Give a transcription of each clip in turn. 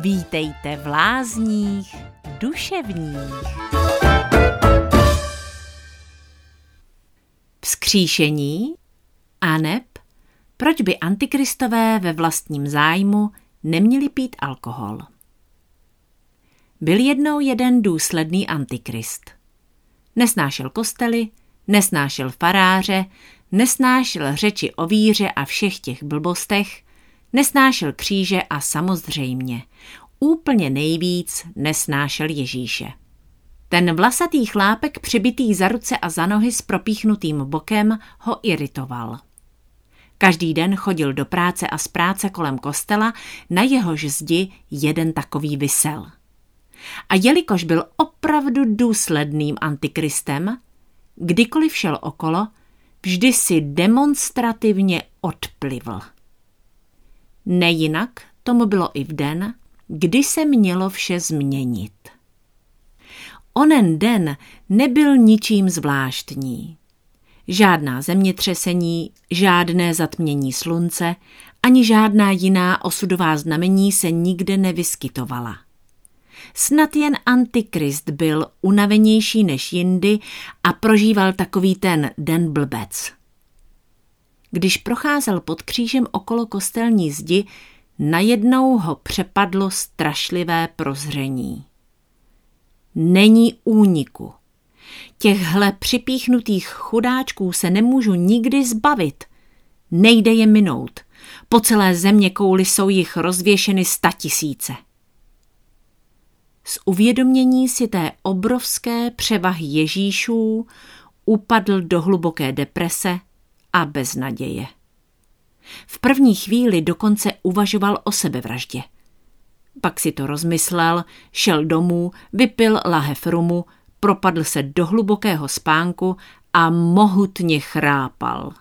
Vítejte v lázních duševních. Vzkříšení? A neb? Proč by antikristové ve vlastním zájmu neměli pít alkohol? Byl jednou jeden důsledný antikrist. Nesnášel kostely, nesnášel faráře, nesnášel řeči o víře a všech těch blbostech, nesnášel kříže a samozřejmě, úplně nejvíc nesnášel Ježíše. Ten vlasatý chlápek přibitý za ruce a za nohy s propíchnutým bokem ho iritoval. Každý den chodil do práce a z práce kolem kostela, na jehož zdi jeden takový vysel. A jelikož byl opravdu důsledným antikristem, kdykoliv šel okolo, vždy si demonstrativně odplivl. Nejinak tomu bylo i v den, kdy se mělo vše změnit. Onen den nebyl ničím zvláštní. Žádná zemětřesení, žádné zatmění slunce, ani žádná jiná osudová znamení se nikde nevyskytovala. Snad jen Antikrist byl unavenější než jindy a prožíval takový ten den blbec. Když procházel pod křížem okolo kostelní zdi, najednou ho přepadlo strašlivé prozření. Není úniku. Těchhle připíchnutých chudáčků se nemůžu nikdy zbavit. Nejde je minout. Po celé země kouli jsou jich rozvěšeny statisíce. Z uvědomění si té obrovské převahy Ježíšů upadl do hluboké deprese a beznaděje. V první chvíli dokonce uvažoval o sebevraždě. Pak si to rozmyslel, šel domů, vypil lahev rumu, propadl se do hlubokého spánku a mohutně chrápal.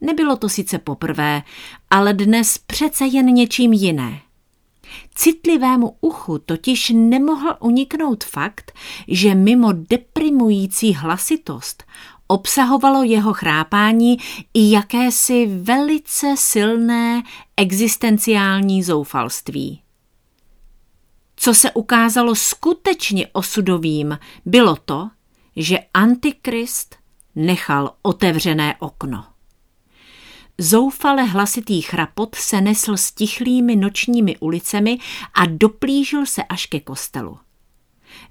Nebylo to sice poprvé, ale dnes přece jen něčím jiné. Citlivému uchu totiž nemohl uniknout fakt, že mimo deprimující hlasitost obsahovalo jeho chrápání i jakési velice silné existenciální zoufalství. Co se ukázalo skutečně osudovým, bylo to, že Antikrist nechal otevřené okno. Zoufale hlasitý chrapot se nesl s tichlými nočními ulicemi a doplížil se až ke kostelu.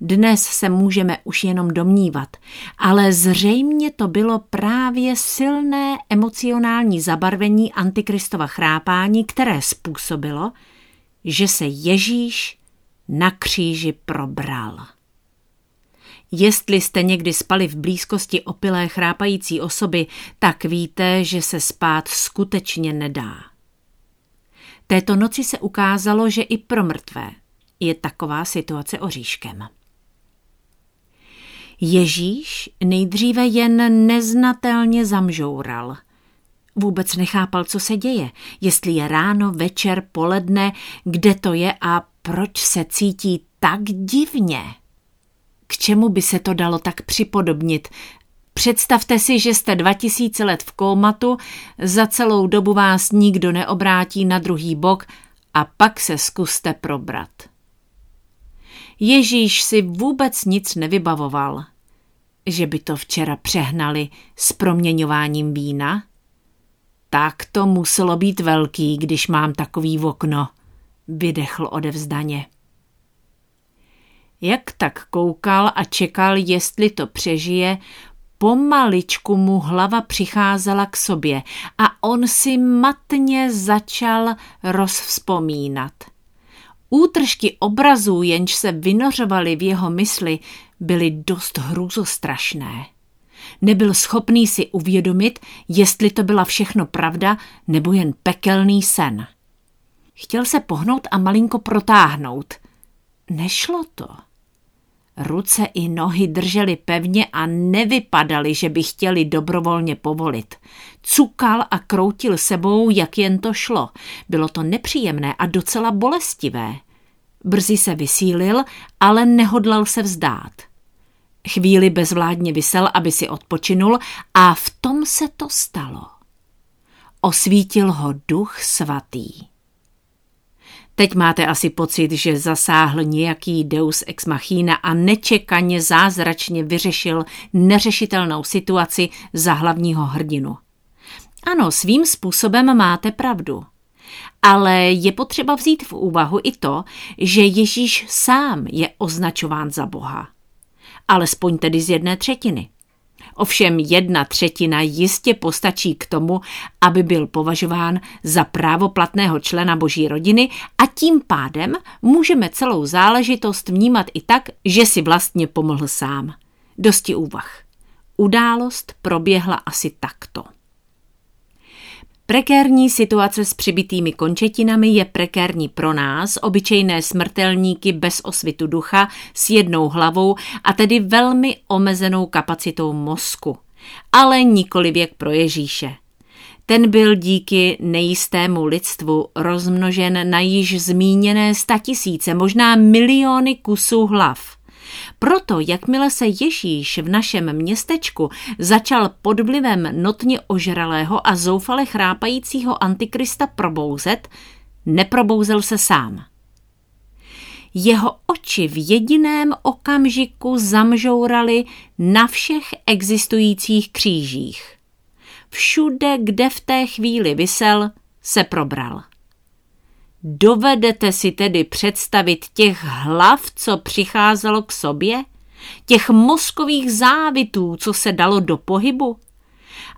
Dnes se můžeme už jenom domnívat, ale zřejmě to bylo právě silné emocionální zabarvení antikristova chrápání, které způsobilo, že se Ježíš na kříži probral. Jestli jste někdy spali v blízkosti opilé chrápající osoby, tak víte, že se spát skutečně nedá. Této noci se ukázalo, že i pro mrtvé je taková situace oříškem. Ježíš nejdříve jen neznatelně zamžoural. Vůbec nechápal, co se děje, jestli je ráno, večer, poledne, kde to je a proč se cítí tak divně. K čemu by se to dalo tak připodobnit? Představte si, že jste 2000 let v kómatu, za celou dobu vás nikdo neobrátí na druhý bok a pak se zkuste probrat. Ježíš si vůbec nic nevybavoval. Že by to včera přehnali s proměňováním vína? Tak to muselo být velký, když mám takový okno, vydechl odevzdaně. Jak tak koukal a čekal, jestli to přežije, pomaličku mu hlava přicházela k sobě a on si matně začal rozvzpomínat – Útržky obrazů, jenž se vynořovaly v jeho mysli, byly dost hrůzostrašné. Nebyl schopný si uvědomit, jestli to byla všechno pravda nebo jen pekelný sen. Chtěl se pohnout a malinko protáhnout. Nešlo to. Ruce i nohy držely pevně a nevypadaly, že by chtěli dobrovolně povolit. Cukal a kroutil sebou, jak jen to šlo. Bylo to nepříjemné a docela bolestivé. Brzy se vysílil, ale nehodlal se vzdát. Chvíli bezvládně vysel, aby si odpočinul a v tom se to stalo. Osvítil ho duch svatý. Teď máte asi pocit, že zasáhl nějaký deus ex machina a nečekaně zázračně vyřešil neřešitelnou situaci za hlavního hrdinu. Ano, svým způsobem máte pravdu. Ale je potřeba vzít v úvahu i to, že Ježíš sám je označován za Boha. Alespoň tedy z jedné třetiny. Ovšem jedna třetina jistě postačí k tomu, aby byl považován za právoplatného člena boží rodiny a tím pádem můžeme celou záležitost vnímat i tak, že si vlastně pomohl sám. Dosti úvah. Událost proběhla asi takto. Prekérní situace s přibitými končetinami je prekérní pro nás, obyčejné smrtelníky bez osvitu ducha, s jednou hlavou a tedy velmi omezenou kapacitou mozku. Ale nikoli věk pro Ježíše. Ten byl díky nejistému lidstvu rozmnožen na již zmíněné statisíce, možná miliony kusů hlav. Proto, jakmile se Ježíš v našem městečku začal pod vlivem notně ožralého a zoufale chrápajícího antikrista probouzet, neprobouzel se sám. Jeho oči v jediném okamžiku zamžouraly na všech existujících křížích. Všude, kde v té chvíli vysel, se probral. Dovedete si tedy představit těch hlav, co přicházelo k sobě? Těch mozkových závitů, co se dalo do pohybu?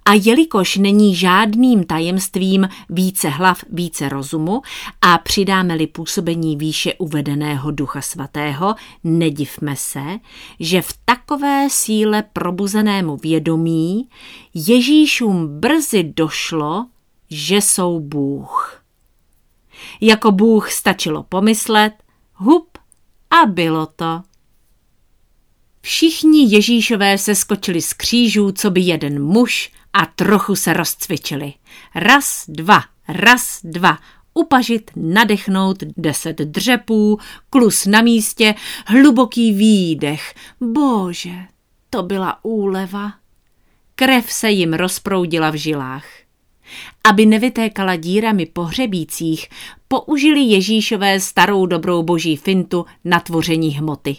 A jelikož není žádným tajemstvím více hlav, více rozumu a přidáme-li působení výše uvedeného ducha svatého, nedivme se, že v takové síle probuzenému vědomí Ježíšům brzy došlo, že jsou Bůh. Jako Bůh stačilo pomyslet, hup a bylo to. Všichni Ježíšové se skočili z křížů, co by jeden muž a trochu se rozcvičili. Raz, dva, raz, dva, upažit, nadechnout deset dřepů, klus na místě, hluboký výdech. Bože, to byla úleva. Krev se jim rozproudila v žilách. Aby nevytékala dírami pohřebících, použili Ježíšové starou dobrou boží fintu na tvoření hmoty.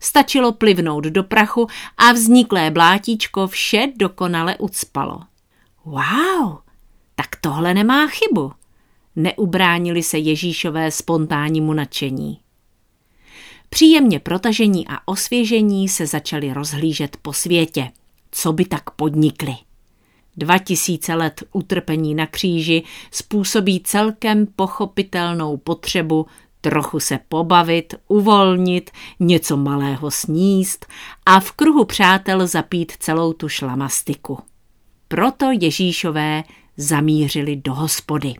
Stačilo plivnout do prachu a vzniklé blátíčko vše dokonale ucpalo. Wow, tak tohle nemá chybu. Neubránili se Ježíšové spontánnímu nadšení. Příjemně protažení a osvěžení se začali rozhlížet po světě. Co by tak podnikli? Dva tisíce let utrpení na kříži způsobí celkem pochopitelnou potřebu trochu se pobavit, uvolnit, něco malého sníst a v kruhu přátel zapít celou tu šlamastiku. Proto Ježíšové zamířili do hospody.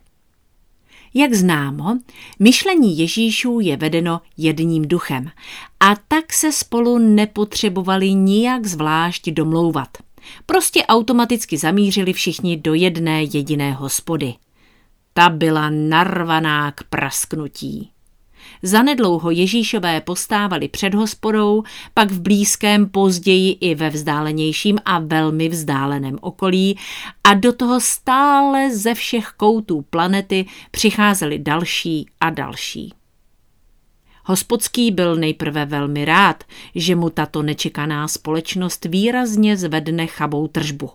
Jak známo, myšlení Ježíšů je vedeno jedním duchem a tak se spolu nepotřebovali nijak zvlášť domlouvat – Prostě automaticky zamířili všichni do jedné jediné hospody. Ta byla narvaná k prasknutí. Zanedlouho Ježíšové postávali před hospodou, pak v blízkém, později i ve vzdálenějším a velmi vzdáleném okolí a do toho stále ze všech koutů planety přicházeli další a další. Hospodský byl nejprve velmi rád, že mu tato nečekaná společnost výrazně zvedne chabou tržbu.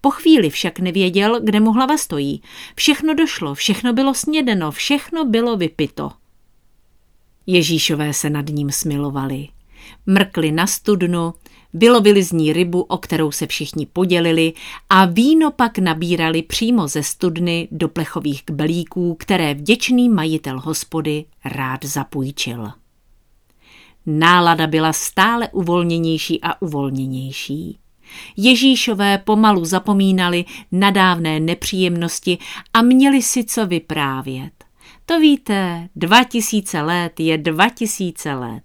Po chvíli však nevěděl, kde mu hlava stojí. Všechno došlo, všechno bylo snědeno, všechno bylo vypito. Ježíšové se nad ním smilovali. Mrkli na studnu, Vylovili z ní rybu, o kterou se všichni podělili a víno pak nabírali přímo ze studny do plechových kbelíků, které vděčný majitel hospody rád zapůjčil. Nálada byla stále uvolněnější a uvolněnější. Ježíšové pomalu zapomínali na dávné nepříjemnosti a měli si co vyprávět. To víte, dva tisíce let je dva tisíce let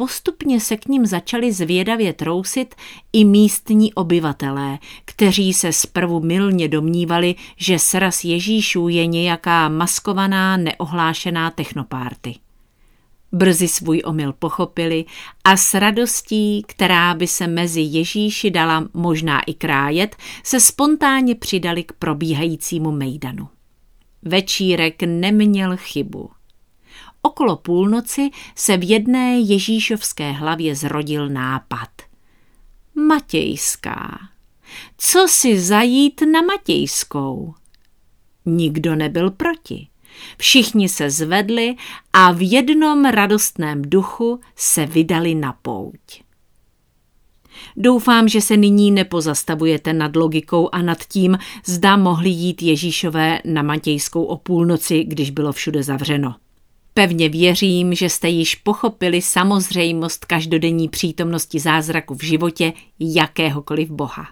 postupně se k ním začali zvědavě trousit i místní obyvatelé, kteří se zprvu milně domnívali, že sraz Ježíšů je nějaká maskovaná, neohlášená technopárty. Brzy svůj omyl pochopili a s radostí, která by se mezi Ježíši dala možná i krájet, se spontánně přidali k probíhajícímu mejdanu. Večírek neměl chybu. Okolo půlnoci se v jedné Ježíšovské hlavě zrodil nápad. Matějská. Co si zajít na Matějskou? Nikdo nebyl proti. Všichni se zvedli a v jednom radostném duchu se vydali na pouť. Doufám, že se nyní nepozastavujete nad logikou a nad tím, zda mohli jít Ježíšové na Matějskou o půlnoci, když bylo všude zavřeno. Pevně věřím, že jste již pochopili samozřejmost každodenní přítomnosti zázraku v životě jakéhokoliv boha.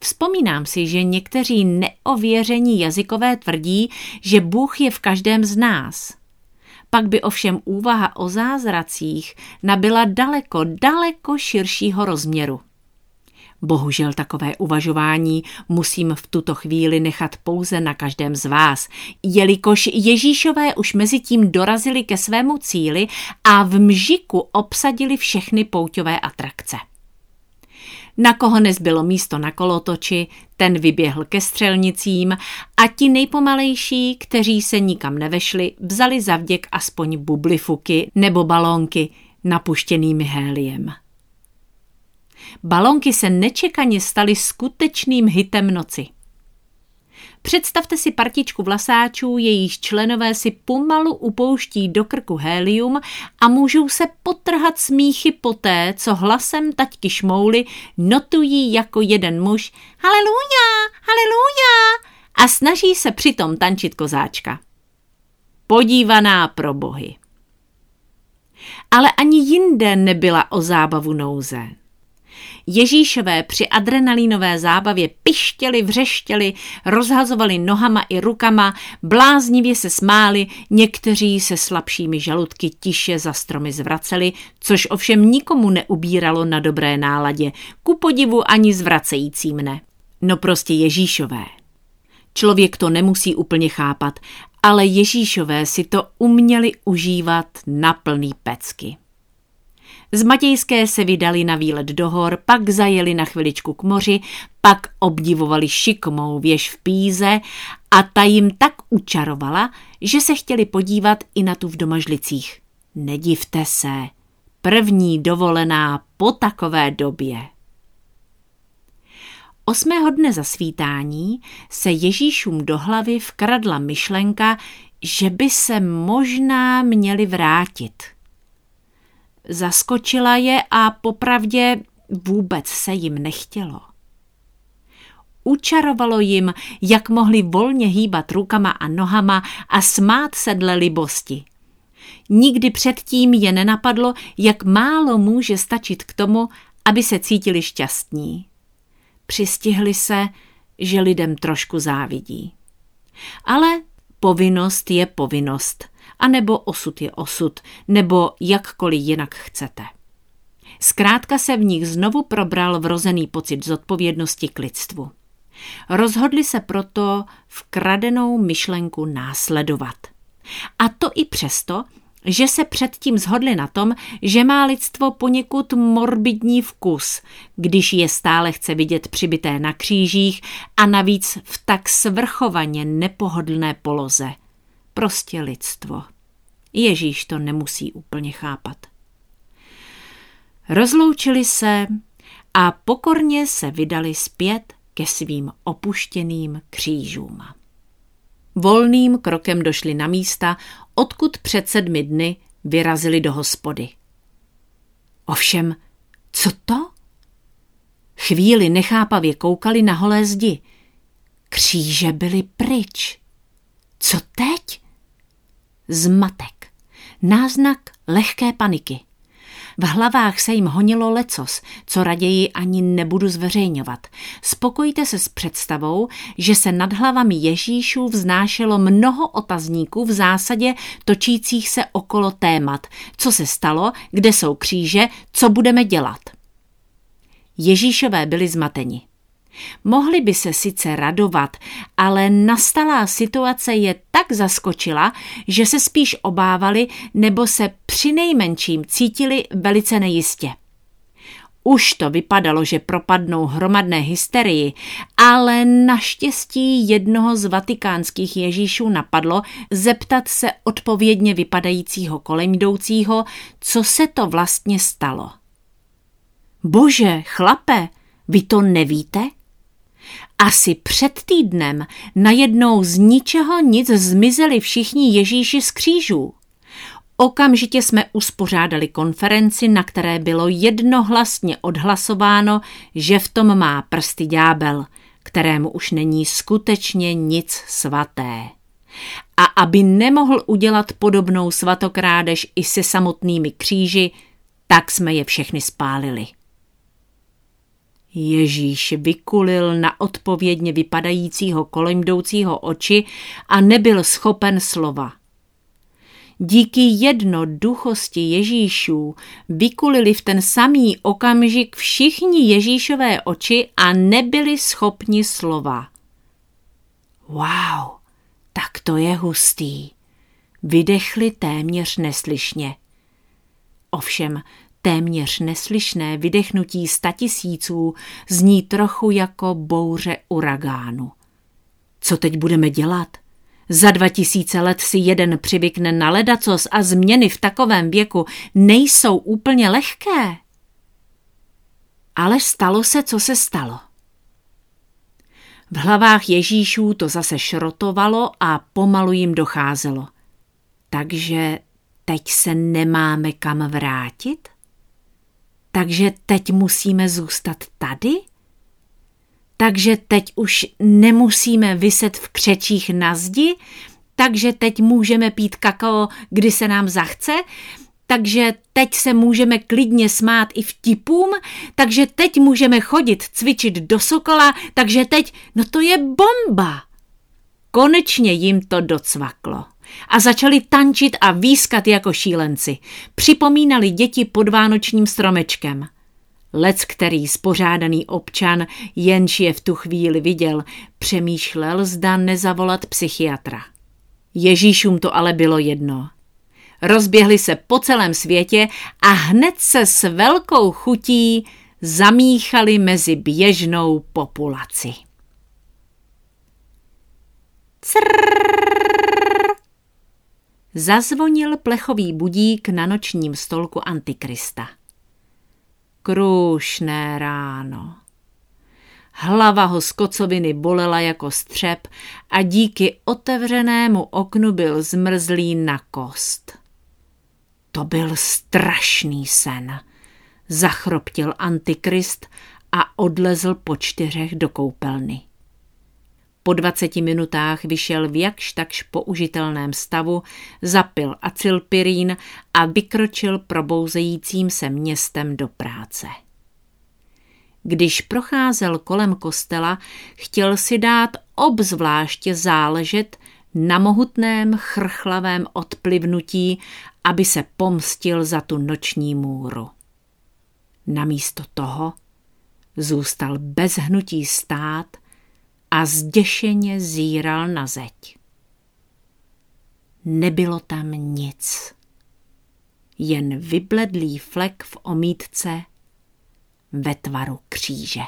Vzpomínám si, že někteří neověření jazykové tvrdí, že Bůh je v každém z nás. Pak by ovšem úvaha o zázracích nabyla daleko, daleko širšího rozměru. Bohužel takové uvažování musím v tuto chvíli nechat pouze na každém z vás, jelikož Ježíšové už mezi tím dorazili ke svému cíli a v mžiku obsadili všechny pouťové atrakce. Na koho nezbylo místo na kolotoči, ten vyběhl ke střelnicím a ti nejpomalejší, kteří se nikam nevešli, vzali zavděk aspoň bublifuky nebo balónky napuštěnými héliem. Balonky se nečekaně staly skutečným hitem noci. Představte si partičku vlasáčů, jejíž členové si pomalu upouští do krku hélium a můžou se potrhat smíchy poté, co hlasem taťky šmouly notují jako jeden muž Haleluja, haleluja a snaží se přitom tančit kozáčka. Podívaná pro bohy. Ale ani jinde nebyla o zábavu nouze. Ježíšové při adrenalínové zábavě pištěli, vřeštěli, rozhazovali nohama i rukama, bláznivě se smáli, někteří se slabšími žaludky tiše za stromy zvraceli, což ovšem nikomu neubíralo na dobré náladě, ku podivu ani zvracejícím ne. No prostě Ježíšové. Člověk to nemusí úplně chápat, ale Ježíšové si to uměli užívat na plný pecky. Z Matějské se vydali na výlet do hor, pak zajeli na chviličku k moři, pak obdivovali šikomou věž v Píze a ta jim tak učarovala, že se chtěli podívat i na tu v Domažlicích. Nedivte se, první dovolená po takové době. Osmého dne zasvítání se Ježíšům do hlavy vkradla myšlenka, že by se možná měli vrátit – Zaskočila je a popravdě vůbec se jim nechtělo. Učarovalo jim, jak mohli volně hýbat rukama a nohama a smát se dle libosti. Nikdy předtím je nenapadlo, jak málo může stačit k tomu, aby se cítili šťastní. Přistihli se, že lidem trošku závidí. Ale povinnost je povinnost anebo osud je osud, nebo jakkoliv jinak chcete. Zkrátka se v nich znovu probral vrozený pocit zodpovědnosti k lidstvu. Rozhodli se proto vkradenou myšlenku následovat. A to i přesto, že se předtím zhodli na tom, že má lidstvo poněkud morbidní vkus, když je stále chce vidět přibité na křížích a navíc v tak svrchovaně nepohodlné poloze. Prostě lidstvo. Ježíš to nemusí úplně chápat. Rozloučili se a pokorně se vydali zpět ke svým opuštěným křížům. Volným krokem došli na místa, odkud před sedmi dny vyrazili do hospody. Ovšem, co to? Chvíli nechápavě koukali na holé zdi. Kříže byly pryč. Co teď? Zmatek. Náznak lehké paniky. V hlavách se jim honilo lecos, co raději ani nebudu zveřejňovat. Spokojte se s představou, že se nad hlavami Ježíšů vznášelo mnoho otazníků v zásadě točících se okolo témat. Co se stalo, kde jsou kříže, co budeme dělat. Ježíšové byli zmateni. Mohli by se sice radovat, ale nastalá situace je tak zaskočila, že se spíš obávali nebo se při nejmenším cítili velice nejistě. Už to vypadalo, že propadnou hromadné hysterii, ale naštěstí jednoho z vatikánských Ježíšů napadlo zeptat se odpovědně vypadajícího kolem jdoucího, co se to vlastně stalo. Bože, chlape, vy to nevíte? Asi před týdnem najednou z ničeho nic zmizeli všichni Ježíši z křížů. Okamžitě jsme uspořádali konferenci, na které bylo jednohlasně odhlasováno, že v tom má prsty ďábel, kterému už není skutečně nic svaté. A aby nemohl udělat podobnou svatokrádež i se samotnými kříži, tak jsme je všechny spálili. Ježíš vykulil na odpovědně vypadajícího kolem jdoucího oči a nebyl schopen slova. Díky jednoduchosti Ježíšů vykulili v ten samý okamžik všichni Ježíšové oči a nebyli schopni slova. Wow, tak to je hustý. Vydechli téměř neslyšně. Ovšem, téměř neslyšné vydechnutí statisíců zní trochu jako bouře uragánu. Co teď budeme dělat? Za dva tisíce let si jeden přivykne na ledacos a změny v takovém věku nejsou úplně lehké. Ale stalo se, co se stalo. V hlavách Ježíšů to zase šrotovalo a pomalu jim docházelo. Takže teď se nemáme kam vrátit? Takže teď musíme zůstat tady? Takže teď už nemusíme vyset v křečích na zdi? Takže teď můžeme pít kakao, kdy se nám zachce? takže teď se můžeme klidně smát i vtipům, takže teď můžeme chodit cvičit do sokola, takže teď, no to je bomba. Konečně jim to docvaklo a začali tančit a výskat jako šílenci. Připomínali děti pod vánočním stromečkem. Lec, který spořádaný občan, jenž je v tu chvíli viděl, přemýšlel, zda nezavolat psychiatra. Ježíšům to ale bylo jedno. Rozběhli se po celém světě a hned se s velkou chutí zamíchali mezi běžnou populaci. Crrr. Zazvonil plechový budík na nočním stolku Antikrista. Krušné ráno. Hlava ho z kocoviny bolela jako střep a díky otevřenému oknu byl zmrzlý na kost. To byl strašný sen, zachroptil Antikrist a odlezl po čtyřech do koupelny. Po dvaceti minutách vyšel v jakž takž použitelném stavu, zapil acylpirín a vykročil probouzejícím se městem do práce. Když procházel kolem kostela, chtěl si dát obzvláště záležet na mohutném chrchlavém odplivnutí, aby se pomstil za tu noční můru. Namísto toho zůstal bez hnutí stát a zděšeně zíral na zeď. Nebylo tam nic, jen vybledlý flek v omítce ve tvaru kříže.